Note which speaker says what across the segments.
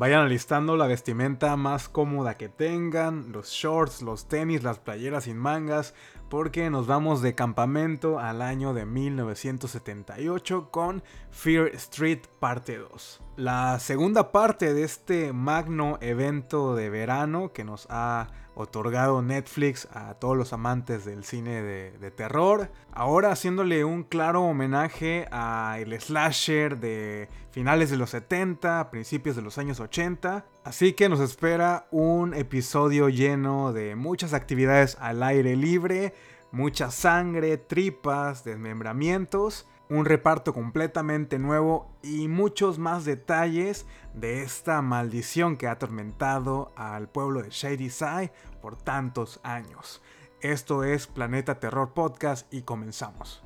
Speaker 1: Vayan alistando la vestimenta más cómoda que tengan, los shorts, los tenis, las playeras sin mangas, porque nos vamos de campamento al año de 1978 con Fear Street parte 2. La segunda parte de este magno evento de verano que nos ha otorgado Netflix a todos los amantes del cine de, terror. Ahora haciéndole un claro homenaje a el slasher de finales de los 70, principios de los años 80. Así que nos espera un episodio lleno de muchas actividades al aire libre, mucha sangre, tripas, desmembramientos un reparto completamente nuevo y muchos más detalles de esta maldición que ha atormentado al pueblo de Shady Side por tantos años. Esto es Planeta Terror Podcast y comenzamos.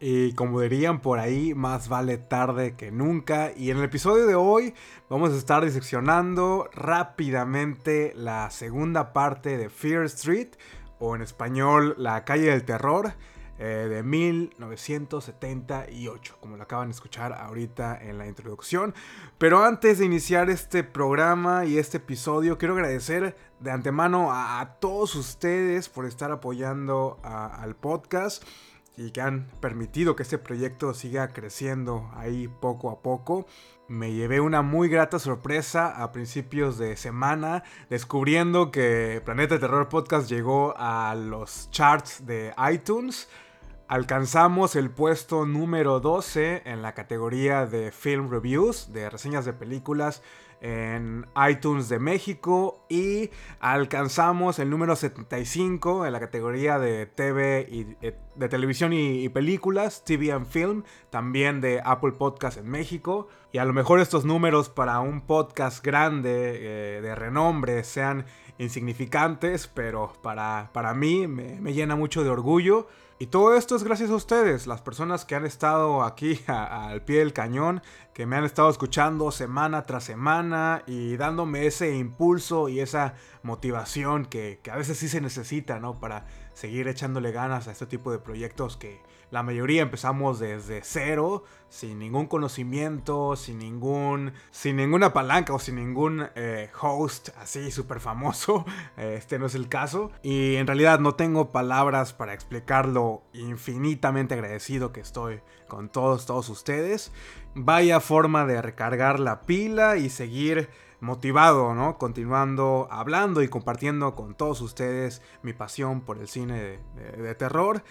Speaker 1: Y como dirían por ahí, más vale tarde que nunca. Y en el episodio de hoy vamos a estar diseccionando rápidamente la segunda parte de Fear Street, o en español La calle del terror, eh, de 1978, como lo acaban de escuchar ahorita en la introducción. Pero antes de iniciar este programa y este episodio, quiero agradecer de antemano a, todos ustedes por estar apoyando al podcast y que han permitido que este proyecto siga creciendo ahí poco a poco. Me llevé una muy grata sorpresa a principios de semana descubriendo que Planeta Terror Podcast llegó a los charts de iTunes. Alcanzamos el puesto número 12 en la categoría de Film Reviews, de reseñas de películas en iTunes de México y alcanzamos el número 75 en la categoría de TV y eh, de televisión y, películas, TV and Film, también de Apple Podcast en México. Y a lo mejor estos números para un podcast grande eh, de renombre sean insignificantes, pero para, para mí me llena mucho de orgullo y todo esto es gracias a ustedes, las personas que han estado aquí al pie del cañón, que me han estado escuchando semana tras semana y dándome ese impulso y esa motivación que, que a veces sí se necesita, ¿no? Para seguir echándole ganas a este tipo de proyectos que, la mayoría empezamos desde cero, sin ningún conocimiento, sin ningún. sin ninguna palanca o sin ningún eh, host así súper famoso. Este no es el caso. Y en realidad no tengo palabras para explicar lo infinitamente agradecido que estoy con todos, todos ustedes. Vaya forma de recargar la pila y seguir motivado, ¿no? Continuando hablando y compartiendo con todos ustedes mi pasión por el cine de terror.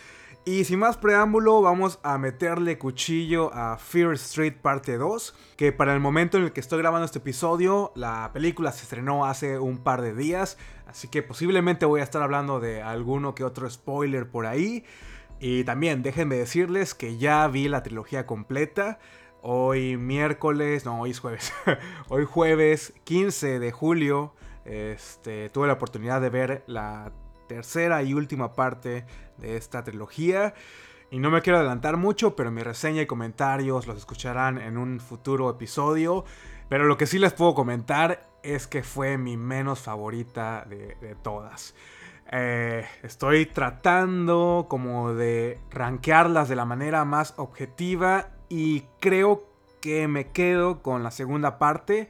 Speaker 1: Y sin más preámbulo, vamos a meterle cuchillo a Fear Street parte 2, que para el momento en el que estoy grabando este episodio, la película se estrenó hace un par de días, así que posiblemente voy a estar hablando de alguno que otro spoiler por ahí. Y también déjenme decirles que ya vi la trilogía completa. Hoy miércoles, no, hoy es jueves. hoy jueves 15 de julio, este, tuve la oportunidad de ver la tercera y última parte de esta trilogía. Y no me quiero adelantar mucho, pero mi reseña y comentarios los escucharán en un futuro episodio. Pero lo que sí les puedo comentar es que fue mi menos favorita de, todas. Eh, estoy tratando como de rankearlas de la manera más objetiva y creo que me quedo con la segunda parte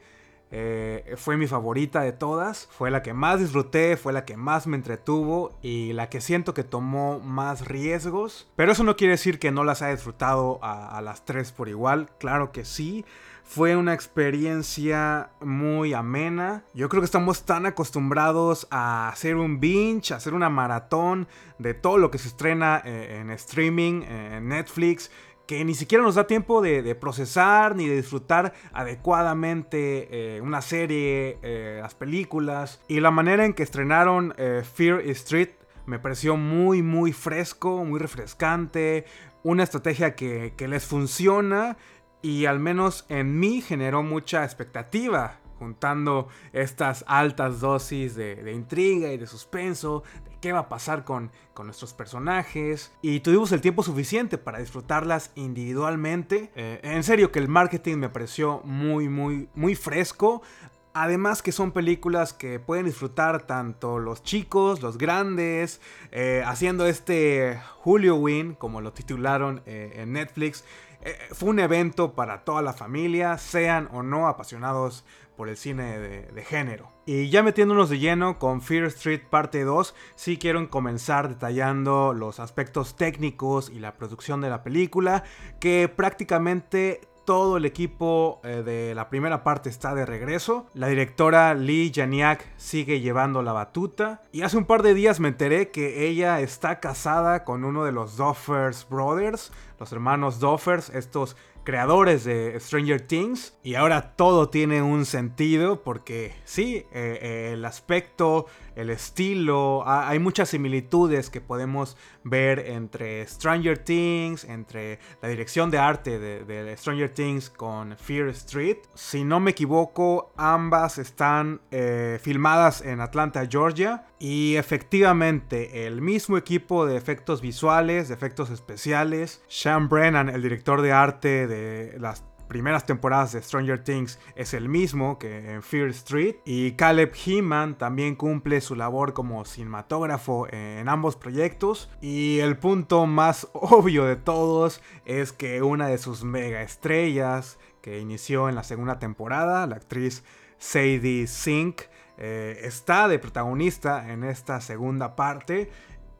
Speaker 1: eh, fue mi favorita de todas, fue la que más disfruté, fue la que más me entretuvo y la que siento que tomó más riesgos. Pero eso no quiere decir que no las haya disfrutado a, las tres por igual, claro que sí. Fue una experiencia muy amena. Yo creo que estamos tan acostumbrados a hacer un binge, a hacer una maratón de todo lo que se estrena eh, en streaming, en Netflix, que ni siquiera nos da tiempo de, procesar ni de disfrutar adecuadamente eh, una serie, eh, las películas. Y la manera en que estrenaron eh, Fear Street me pareció muy, muy fresco, muy refrescante, una estrategia que, les funciona y al menos en mí generó mucha expectativa juntando estas altas dosis de, intriga y de suspenso, qué va a pasar con, con, nuestros personajes. Y tuvimos el tiempo suficiente para disfrutarlas individualmente. Eh, en serio que el marketing me pareció muy, muy, muy fresco. Además que son películas que pueden disfrutar tanto los chicos, los grandes, eh, haciendo este Julio Win, como lo titularon eh, en Netflix. Eh, fue un evento para toda la familia, sean o no apasionados por el cine de, género. Y ya metiéndonos de lleno con Fear Street parte 2, sí quiero comenzar detallando los aspectos técnicos y la producción de la película, que prácticamente todo el equipo eh, de la primera parte está de regreso. La directora Lee Janiak sigue llevando la batuta. Y hace un par de días me enteré que ella está casada con uno de los Doffers Brothers, los hermanos Doffers, estos creadores de Stranger Things. Y ahora todo tiene un sentido porque sí, eh, eh, el aspecto, el estilo, hay muchas similitudes que podemos ver entre Stranger Things, entre la dirección de arte de, Stranger Things con Fear Street. Si no me equivoco, ambas están eh, filmadas en Atlanta, Georgia. Y efectivamente, el mismo equipo de efectos visuales, de efectos especiales, Sean Brennan, el director de arte de las primeras temporadas de Stranger Things es el mismo que en Fear Street. Y Caleb Heeman también cumple su labor como cinematógrafo en ambos proyectos. Y el punto más obvio de todos es que una de sus mega estrellas que inició en la segunda temporada, la actriz Sadie Sink, eh, está de protagonista en esta segunda parte.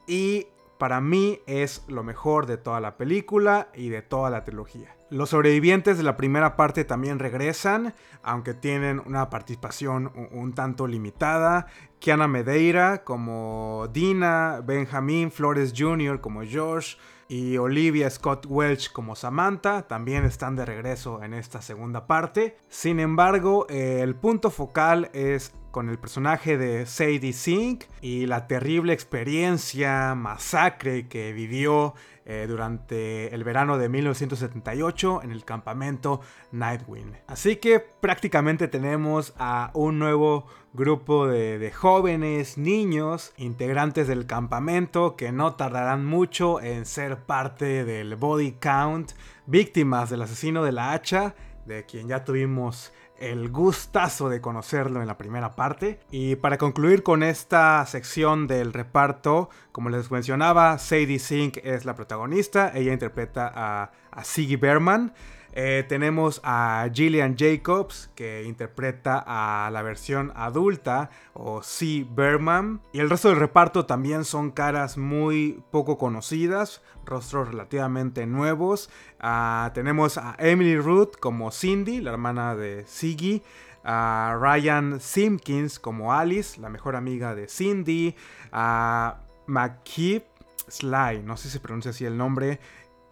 Speaker 1: Y para mí es lo mejor de toda la película y de toda la trilogía. Los sobrevivientes de la primera parte también regresan, aunque tienen una participación un, tanto limitada. Kiana Medeira como Dina, Benjamin Flores Jr. como Josh y Olivia Scott Welch como Samantha también están de regreso en esta segunda parte. Sin embargo, el punto focal es con el personaje de Sadie Sink y la terrible experiencia, masacre que vivió eh, durante el verano de 1978 en el campamento Nightwing. Así que prácticamente tenemos a un nuevo grupo de, jóvenes, niños, integrantes del campamento que no tardarán mucho en ser parte del body count, víctimas del asesino de la hacha, de quien ya tuvimos el gustazo de conocerlo en la primera parte. Y para concluir con esta sección del reparto, como les mencionaba, Sadie Sink es la protagonista, ella interpreta a, Siggy Berman. Eh, tenemos a Gillian Jacobs, que interpreta a la versión adulta, o C. Berman. Y el resto del reparto también son caras muy poco conocidas, rostros relativamente nuevos. Ah, tenemos a Emily Ruth como Cindy, la hermana de Siggy. A Ryan Simpkins como Alice, la mejor amiga de Cindy. A McKeep Sly, no sé si se pronuncia así el nombre,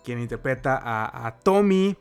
Speaker 1: quien interpreta a Tommy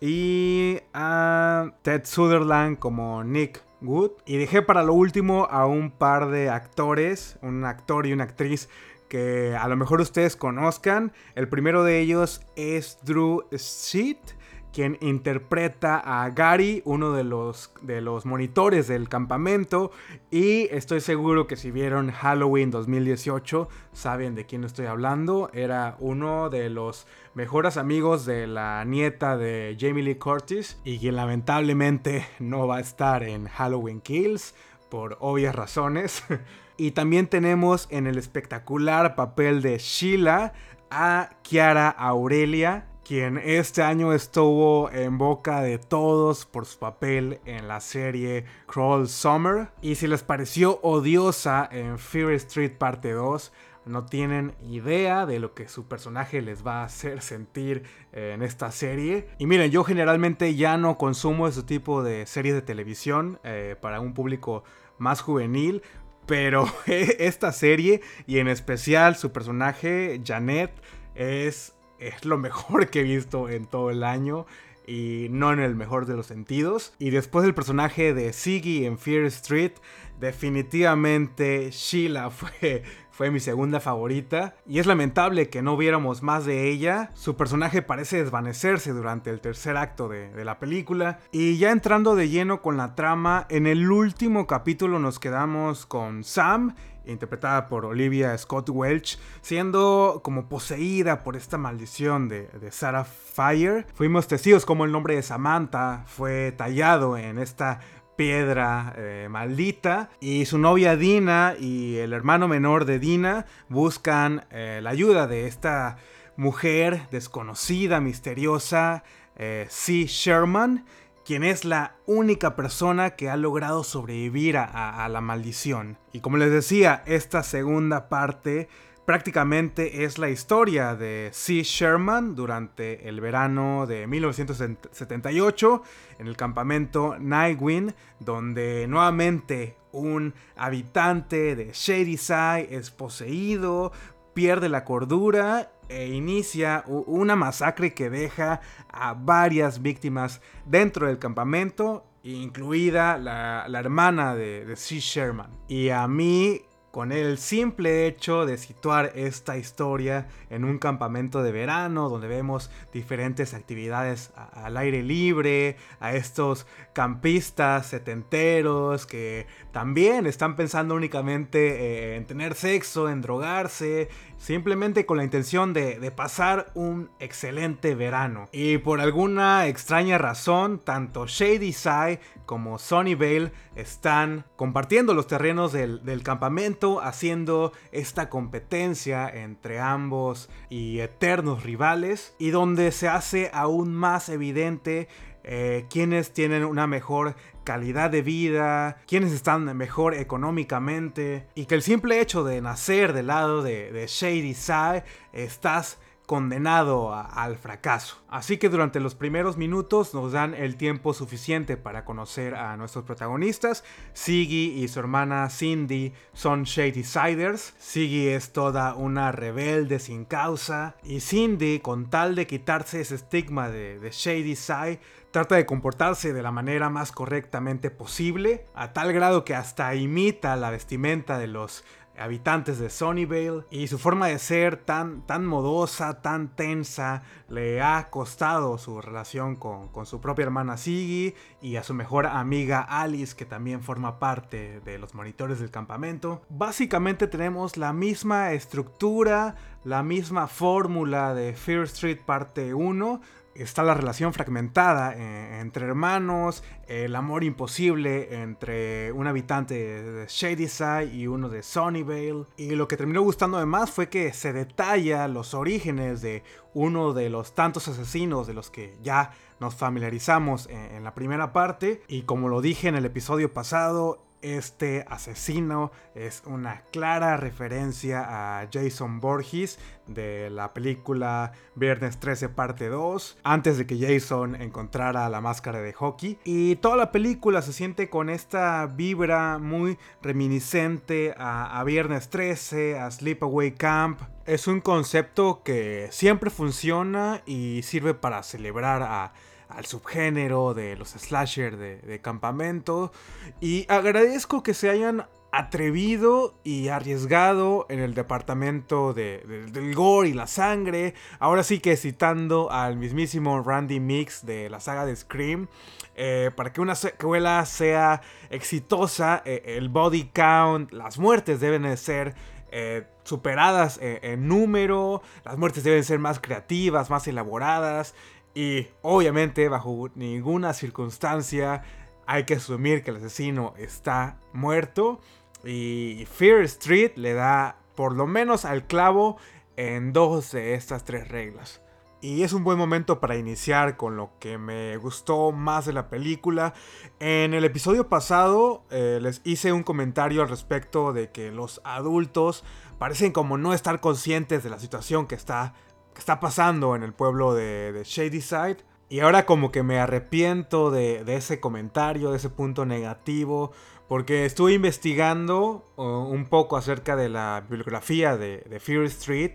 Speaker 1: y a Ted Sutherland como Nick Wood. Y dejé para lo último a un par de actores, un actor y una actriz que a lo mejor ustedes conozcan. El primero de ellos es Drew Sheet quien interpreta a Gary, uno de los, de los monitores del campamento. Y estoy seguro que si vieron Halloween 2018, saben de quién estoy hablando. Era uno de los mejores amigos de la nieta de Jamie Lee Curtis y quien lamentablemente no va a estar en Halloween Kills por obvias razones. y también tenemos en el espectacular papel de Sheila a Kiara Aurelia, quien este año estuvo en boca de todos por su papel en la serie Crawl Summer. Y si les pareció odiosa en Fear Street parte 2, no tienen idea de lo que su personaje les va a hacer sentir en esta serie. Y miren, yo generalmente ya no consumo ese tipo de series de televisión eh, para un público más juvenil. Pero esta serie y en especial su personaje, Janet, es es lo mejor que he visto en todo el año y no en el mejor de los sentidos. Y después del personaje de Siggy en Fear Street, definitivamente Sheila fue, fue mi segunda favorita y es lamentable que no viéramos más de ella. Su personaje parece desvanecerse durante el tercer acto de, de la película y ya entrando de lleno con la trama, en el último capítulo nos quedamos con Sam interpretada por Olivia Scott Welch, siendo como poseída por esta maldición de, Sarah Fire. Fuimos testigos como el nombre de Samantha fue tallado en esta piedra eh, maldita y su novia Dina y el hermano menor de Dina buscan eh, la ayuda de esta mujer desconocida, misteriosa, eh, C. Sherman, quien es la única persona que ha logrado sobrevivir a, la maldición. Y como les decía, esta segunda parte prácticamente es la historia de C. Sherman durante el verano de 1978 en el campamento Nightwind, donde nuevamente un habitante de Shadyside es poseído, pierde la cordura e inicia una masacre que deja a varias víctimas dentro del campamento, incluida la, hermana de C. Sherman. Y a mí con el simple hecho de situar esta historia en un campamento de verano donde vemos diferentes actividades al aire libre, a estos campistas setenteros que también están pensando únicamente eh, en tener sexo, en drogarse, simplemente con la intención de, pasar un excelente verano. Y por alguna extraña razón, tanto Shady Side como Sunnyvale están compartiendo los terrenos del, campamento, haciendo esta competencia entre ambos y eternos rivales, y donde se hace aún más evidente eh, quienes tienen una mejor calidad de vida, quienes están mejor económicamente y que el simple hecho de nacer del lado de, de Shady Side estás condenado al fracaso. Así que durante los primeros minutos nos dan el tiempo suficiente para conocer a nuestros protagonistas. Siggy y su hermana Cindy son Shady Siders. Siggy es toda una rebelde sin causa. Y Cindy, con tal de quitarse ese estigma de, de Shady Side, trata de comportarse de la manera más correctamente posible, a tal grado que hasta imita la vestimenta de los habitantes de Sunnyvale y su forma de ser tan, tan modosa, tan tensa, le ha costado su relación con, con, su propia hermana Siggy y a su mejor amiga Alice que también forma parte de los monitores del campamento. Básicamente tenemos la misma estructura, la misma fórmula de Fear Street parte 1, está la relación fragmentada eh, entre hermanos, el amor imposible entre un habitante de Shadyside y uno de Sunnyvale. Y lo que terminó gustando además fue que se detalla los orígenes de uno de los tantos asesinos de los que ya nos familiarizamos en la primera parte. Y como lo dije en el episodio pasado, este asesino es una clara referencia a Jason Borges de la película Viernes 13 parte 2, antes de que Jason encontrara la máscara de hockey. Y toda la película se siente con esta vibra muy reminiscente a, a Viernes 13, a Sleepaway Camp. Es un concepto que siempre funciona y sirve para celebrar a al subgénero de los slasher de, campamento. Y agradezco que se hayan atrevido y arriesgado en el departamento del gore y la sangre. Ahora sí que citando al mismísimo Randy Mix de la saga de Scream. Eh, para que una secuela sea exitosa, eh, el body count, las muertes deben de ser eh, superadas en número, las muertes deben ser más creativas, más elaboradas. Y obviamente bajo ninguna circunstancia hay que asumir que el asesino está muerto. Y Fear Street le da por lo menos al clavo en dos de estas tres reglas. Y es un buen momento para iniciar con lo que me gustó más de la película. En el episodio pasado eh, les hice un comentario al respecto de que los adultos parecen como no estar conscientes de la situación que está está pasando en el pueblo de, de Shadyside. Y ahora como que me arrepiento de, ese comentario, de ese punto negativo, porque estuve investigando uh, un poco acerca de la bibliografía de, de Fear Street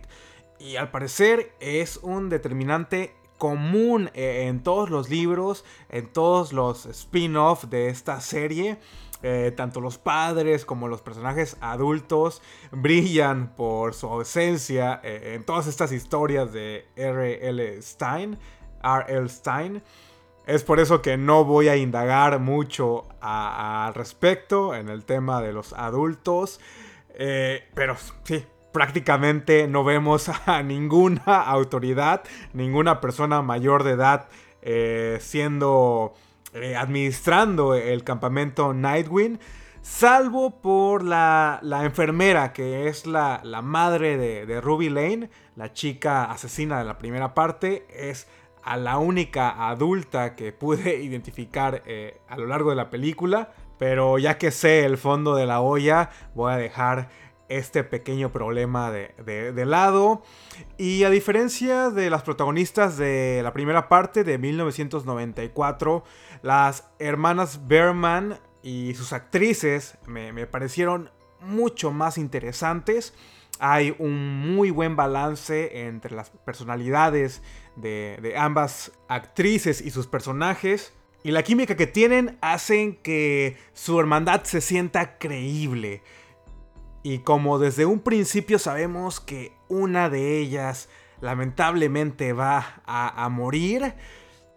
Speaker 1: y al parecer es un determinante común eh, en todos los libros, en todos los spin-off de esta serie Eh, tanto los padres como los personajes adultos brillan por su ausencia eh, en todas estas historias de R.L. Stein. R.L. Stein. Es por eso que no voy a indagar mucho al respecto en el tema de los adultos. Eh, pero sí, prácticamente no vemos a ninguna autoridad, ninguna persona mayor de edad siendo eh, administrando el campamento Nightwing, salvo por la, enfermera que es la, madre de, Ruby Lane, la chica asesina de la primera parte, es a la única adulta que pude identificar eh, a lo largo de la película, pero ya que sé el fondo de la olla, voy a dejar este pequeño problema de, lado. Y a diferencia de las protagonistas de la primera parte de 1994, las hermanas Berman y sus actrices me, parecieron mucho más interesantes. Hay un muy buen balance entre las personalidades de, de ambas actrices y sus personajes. Y la química que tienen hacen que su hermandad se sienta creíble. Y como desde un principio sabemos que una de ellas lamentablemente va a, morir,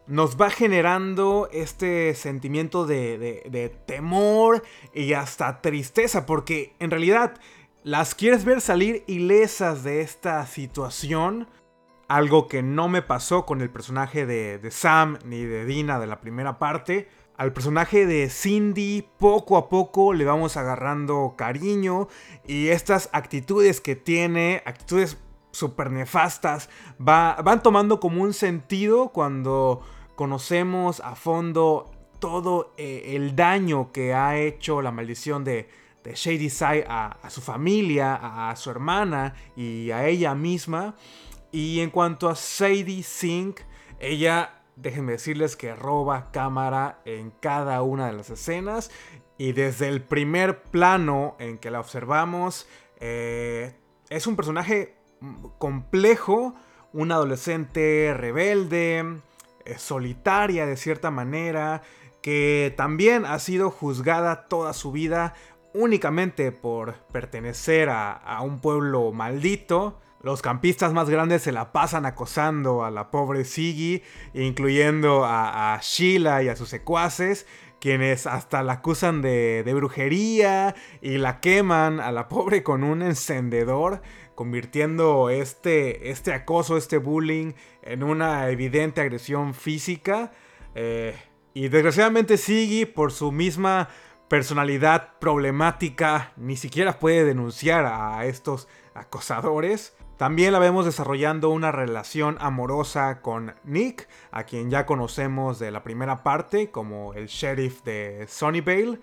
Speaker 1: nos va generando este sentimiento de, temor y hasta tristeza, porque en realidad las quieres ver salir ilesas de esta situación, algo que no me pasó con el personaje de, Sam ni de Dina de la primera parte, al personaje de Cindy poco a poco le vamos agarrando cariño y estas actitudes que tiene, actitudes súper nefastas, van tomando como un sentido cuando conocemos a fondo todo eh, el daño que ha hecho la maldición de, Shady Side a, su familia, a, a, su hermana y a ella misma. Y en cuanto a Sadie Sink, ella déjenme decirles que roba cámara en cada una de las escenas y desde el primer plano en que la observamos eh, es un personaje complejo, un adolescente rebelde, eh, solitaria de cierta manera, que también ha sido juzgada toda su vida únicamente por pertenecer a un pueblo maldito los campistas más grandes se la pasan acosando a la pobre Siggy, incluyendo a, Sheila y a sus secuaces, quienes hasta la acusan de, brujería y la queman a la pobre con un encendedor, convirtiendo este, este acoso, este bullying en una evidente agresión física. Eh, y desgraciadamente Siggy, por su misma personalidad problemática, ni siquiera puede denunciar a estos acosadores. También la vemos desarrollando una relación amorosa con Nick, a quien ya conocemos de la primera parte como el sheriff de Sunnyvale.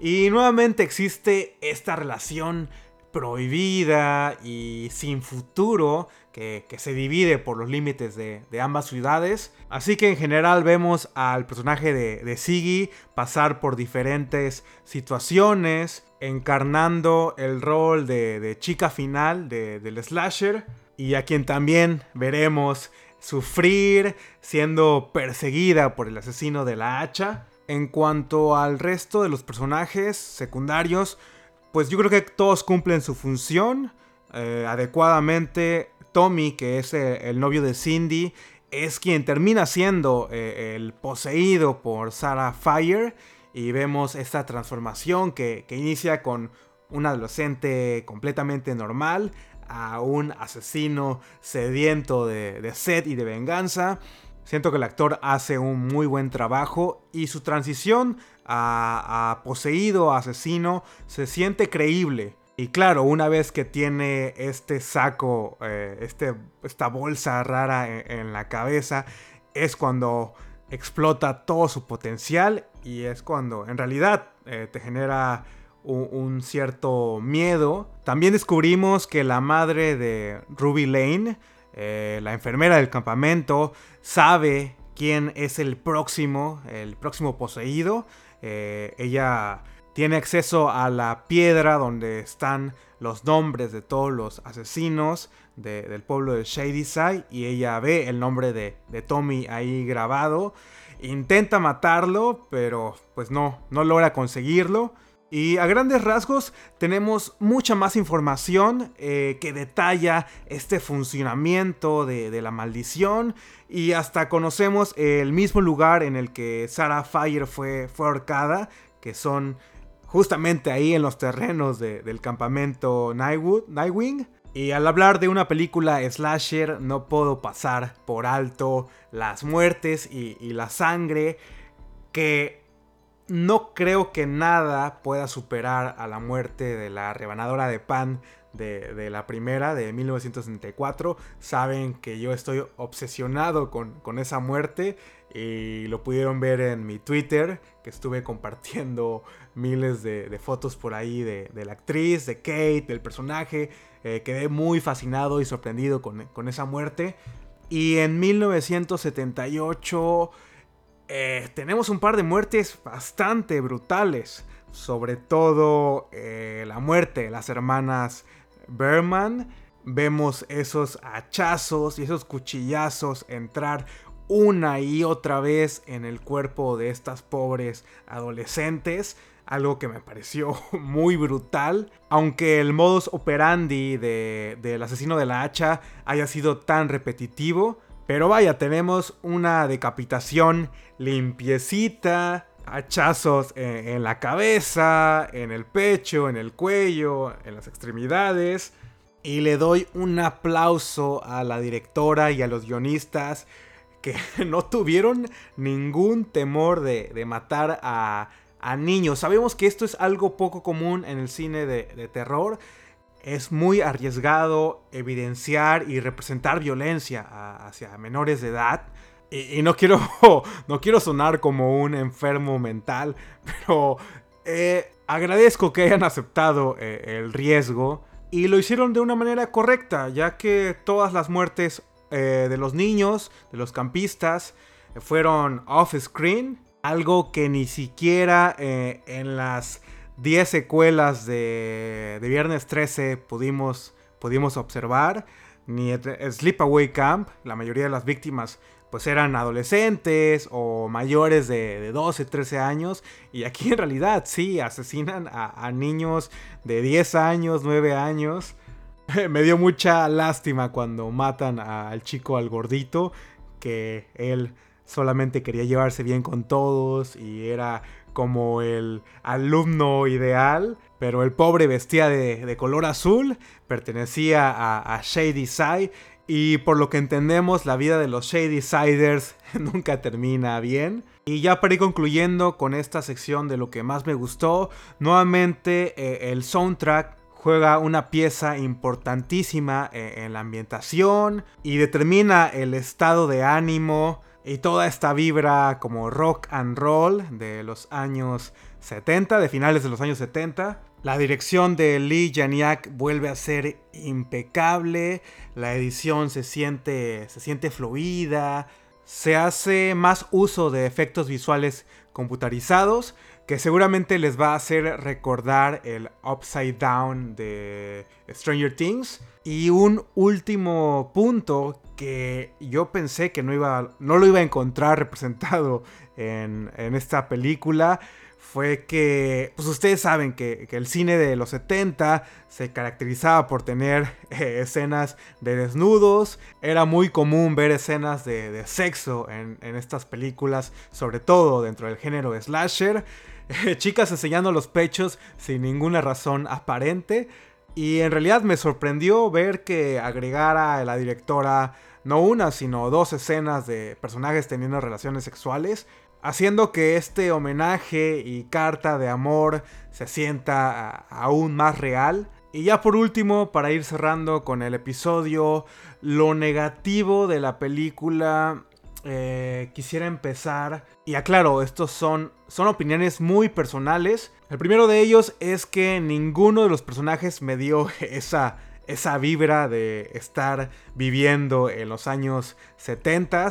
Speaker 1: Y nuevamente existe esta relación prohibida y sin futuro que, se divide por los límites de, ambas ciudades. Así que en general vemos al personaje de, de Siggy pasar por diferentes situaciones, encarnando el rol de, chica final del slasher y a quien también veremos sufrir siendo perseguida por el asesino de la hacha. En cuanto al resto de los personajes secundarios, pues yo creo que todos cumplen su función eh, adecuadamente. Tommy, que es eh, el novio de Cindy, es quien termina siendo eh, el poseído por Sarah Fire y vemos esta transformación que, inicia con un adolescente completamente normal a un asesino sediento de, sed y de venganza. Siento que el actor hace un muy buen trabajo y su transición a, poseído, asesino, se siente creíble. Y claro, una vez que tiene este saco, eh, este, esta bolsa rara en, la cabeza, es cuando explota todo su potencial y es cuando en realidad eh, te genera un, cierto miedo. También descubrimos que la madre de Ruby Lane, eh, la enfermera del campamento, sabe quién es el próximo, el próximo poseído. Eh, ella tiene acceso a la piedra donde están los nombres de todos los asesinos del pueblo de Shadyside y ella ve el nombre de, de Tommy ahí grabado intenta matarlo, pero pues no, no logra conseguirlo. Y a grandes rasgos tenemos mucha más información eh, que detalla este funcionamiento de, la maldición y hasta conocemos el mismo lugar en el que Sarah Fire fue, fue ahorcada, que son justamente ahí en los terrenos del campamento Nightwood, Nightwing. Y al hablar de una película slasher no puedo pasar por alto las muertes y, y la sangre que no creo que nada pueda superar a la muerte de la rebanadora de pan de, la primera, de 1964. Saben que yo estoy obsesionado con, esa muerte y lo pudieron ver en mi Twitter, que estuve compartiendo miles de, fotos por ahí de, la actriz, de Kate, del personaje. Eh, quedé muy fascinado y sorprendido con, con esa muerte. Y en 1978 eh, tenemos un par de muertes bastante brutales. Sobre todo eh, la muerte de las hermanas Berman. Vemos esos hachazos y esos cuchillazos entrar una y otra vez en el cuerpo de estas pobres adolescentes. Algo que me pareció muy brutal. Aunque el modus operandi del asesino de la hacha haya sido tan repetitivo, pero vaya, tenemos una decapitación limpiecita, hachazos en, la cabeza, en el pecho, en el cuello, en las extremidades. Y le doy un aplauso a la directora y a los guionistas que no tuvieron ningún temor de, matar a, niños. Sabemos que esto es algo poco común en el cine de terror es muy arriesgado evidenciar y representar violencia hacia menores de edad. Y, no, quiero, no quiero sonar como un enfermo mental, pero eh, agradezco que hayan aceptado eh, el riesgo y lo hicieron de una manera correcta, ya que todas las muertes eh, de los niños, de los campistas, fueron off-screen, algo que ni siquiera en las 10 secuelas de, de Viernes 13 pudimos, pudimos observar, ni Sleepaway Camp, la mayoría de las víctimas pues eran adolescentes o mayores de, 12, 13 años. Y aquí en realidad sí, asesinan a, a niños de 10 años, 9 años. Me dio mucha lástima cuando matan al chico, al gordito, que él solamente quería llevarse bien con todos y era como el alumno ideal, pero el pobre vestía de, color azul, pertenecía a, Shady Side y por lo que entendemos la vida de los Shady Siders nunca termina bien. Y ya para ir concluyendo con esta sección de lo que más me gustó, nuevamente eh, el soundtrack juega una pieza importantísima eh, en la ambientación y determina el estado de ánimo y toda esta vibra como rock and roll de los años 70, de finales de los años 70. La dirección de Lee Janiak vuelve a ser impecable, la edición se siente, se siente fluida, se hace más uso de efectos visuales computarizados que seguramente les va a hacer recordar el Upside Down de Stranger Things. Y un último punto que yo pensé que no, iba, no lo iba a encontrar representado en, esta película fue que, pues ustedes saben que, el cine de los 70 se caracterizaba por tener eh, escenas de desnudos, era muy común ver escenas de, sexo en, estas películas, sobre todo dentro del género slasher, chicas enseñando los pechos sin ninguna razón aparente, y en realidad me sorprendió ver que agregara a la directora no una, sino dos escenas de personajes teniendo relaciones sexuales, haciendo que este homenaje y carta de amor se sienta aún más real. Y ya por último, para ir cerrando con el episodio, lo negativo de la película, eh, quisiera empezar. Y aclaro, estos son, son opiniones muy personales. El primero de ellos es que ninguno de los personajes me dio esa, esa vibra de estar viviendo en los años 70.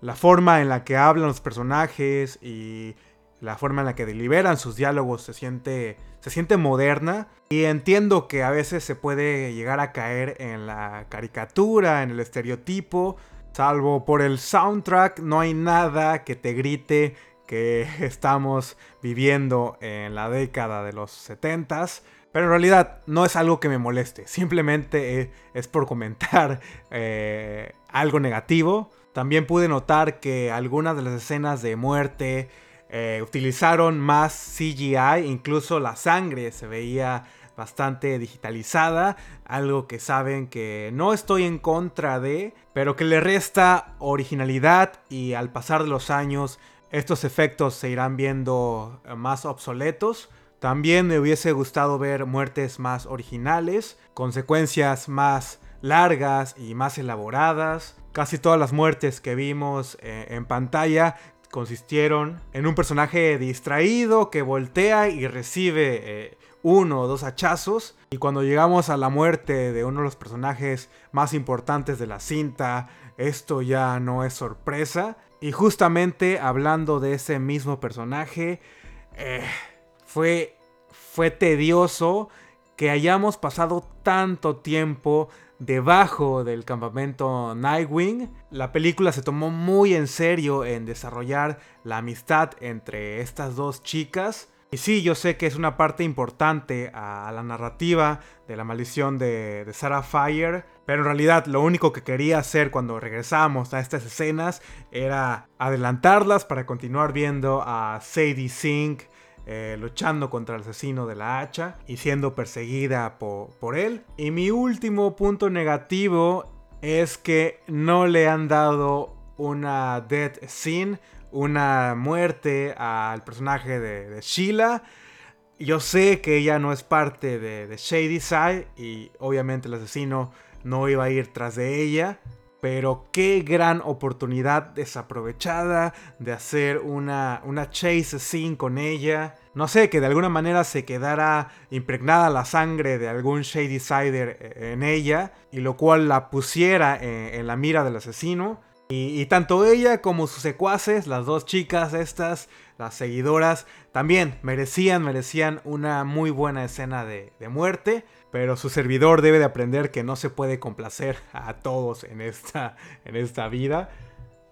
Speaker 1: La forma en la que hablan los personajes y la forma en la que deliberan sus diálogos se siente, se siente moderna. Y entiendo que a veces se puede llegar a caer en la caricatura, en el estereotipo. Salvo por el soundtrack, no hay nada que te grite que estamos viviendo en la década de los 70s. Pero en realidad no es algo que me moleste, simplemente es por comentar eh, algo negativo. También pude notar que algunas de las escenas de muerte eh, utilizaron más CGI, incluso la sangre se veía bastante digitalizada, algo que saben que no estoy en contra de, pero que le resta originalidad y al pasar de los años estos efectos se irán viendo más obsoletos. También me hubiese gustado ver muertes más originales, consecuencias más largas y más elaboradas. Casi todas las muertes que vimos eh, en pantalla consistieron en un personaje distraído que voltea y recibe eh, uno o dos hachazos. Y cuando llegamos a la muerte de uno de los personajes más importantes de la cinta, esto ya no es sorpresa. Y justamente hablando de ese mismo personaje, eh, fue, fue tedioso que hayamos pasado tanto tiempo debajo del campamento Nightwing. La película se tomó muy en serio en desarrollar la amistad entre estas dos chicas. Y sí, yo sé que es una parte importante a la narrativa de la maldición de, Sarah Fire, pero en realidad lo único que quería hacer cuando regresamos a estas escenas era adelantarlas para continuar viendo a Sadie Sink eh, luchando contra el asesino de la hacha y siendo perseguida por, él. Y mi último punto negativo es que no le han dado una death scene, una muerte al personaje de, Sheila. Yo sé que ella no es parte de, de Shady Side y obviamente el asesino no iba a ir tras de ella. Pero qué gran oportunidad desaprovechada de hacer una, una chase scene con ella. No sé, que de alguna manera se quedara impregnada la sangre de algún Shady Sider eh, en ella. Y lo cual la pusiera en, en la mira del asesino. Y, tanto ella como sus secuaces, las dos chicas estas, las seguidoras, también merecían, merecían una muy buena escena de, muerte. Pero su servidor debe de aprender que no se puede complacer a todos en esta, en esta vida.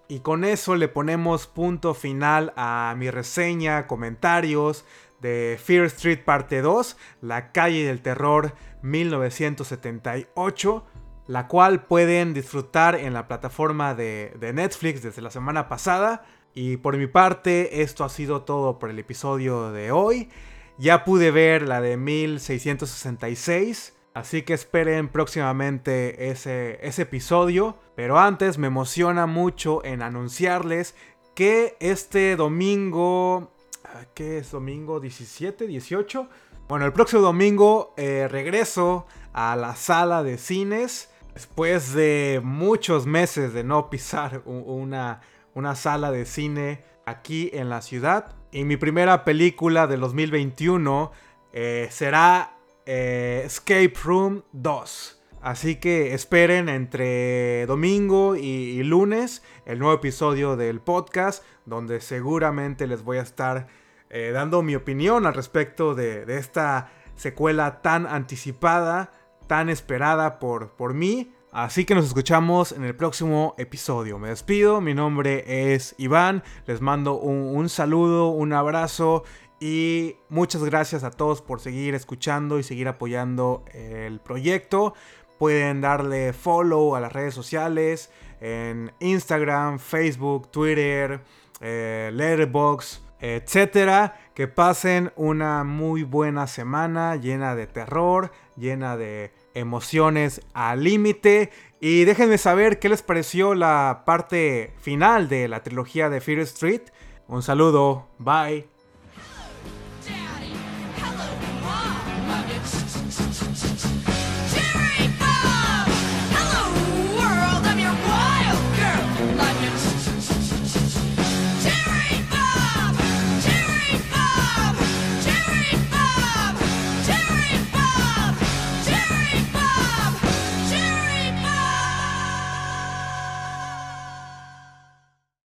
Speaker 1: Y con eso le ponemos punto final a mi reseña, comentarios de Fear Street Parte 2, La calle del terror 1978 la cual pueden disfrutar en la plataforma de, Netflix desde la semana pasada. Y por mi parte, esto ha sido todo por el episodio de hoy. Ya pude ver la de 1666. Así que esperen próximamente ese, ese episodio. Pero antes me emociona mucho en anunciarles que este domingo... Ah, ¿Qué es domingo 17, 18? Bueno, el próximo domingo eh, regreso a la sala de cines Después de muchos meses de no pisar una, una sala de cine aquí en la ciudad, y mi primera película del 2021 eh, será eh, Escape Room 2. Así que esperen entre domingo y, lunes el nuevo episodio del podcast, donde seguramente les voy a estar eh, dando mi opinión al respecto de, de esta secuela tan anticipada tan esperada por, por mí. Así que nos escuchamos en el próximo episodio. Me despido, mi nombre es Iván, les mando un, saludo, un abrazo y muchas gracias a todos por seguir escuchando y seguir apoyando el proyecto. Pueden darle follow a las redes sociales en Instagram, Facebook, Twitter, eh, Letterboxd, etcétera. Que pasen una muy buena semana llena de terror, llena de emociones al límite. Y déjenme saber qué les pareció la parte final de la trilogía de Fear Street. Un saludo, bye.